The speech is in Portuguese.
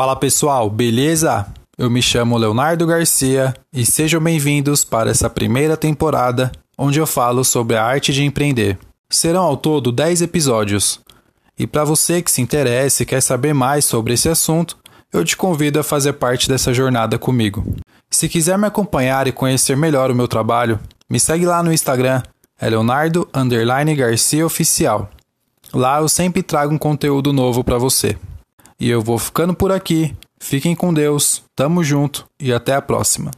Fala pessoal, beleza? Eu me chamo Leonardo Garcia e sejam bem-vindos para essa primeira temporada onde eu falo sobre a arte de empreender. Serão ao todo 10 episódios. E para você que se interessa e quer saber mais sobre esse assunto, eu te convido a fazer parte dessa jornada comigo. Se quiser me acompanhar e conhecer melhor o meu trabalho, me segue lá no Instagram, é Leonardo Garcia Oficial. Lá eu sempre trago um conteúdo novo para você. E eu vou ficando por aqui. Fiquem com Deus, tamo junto e até a próxima.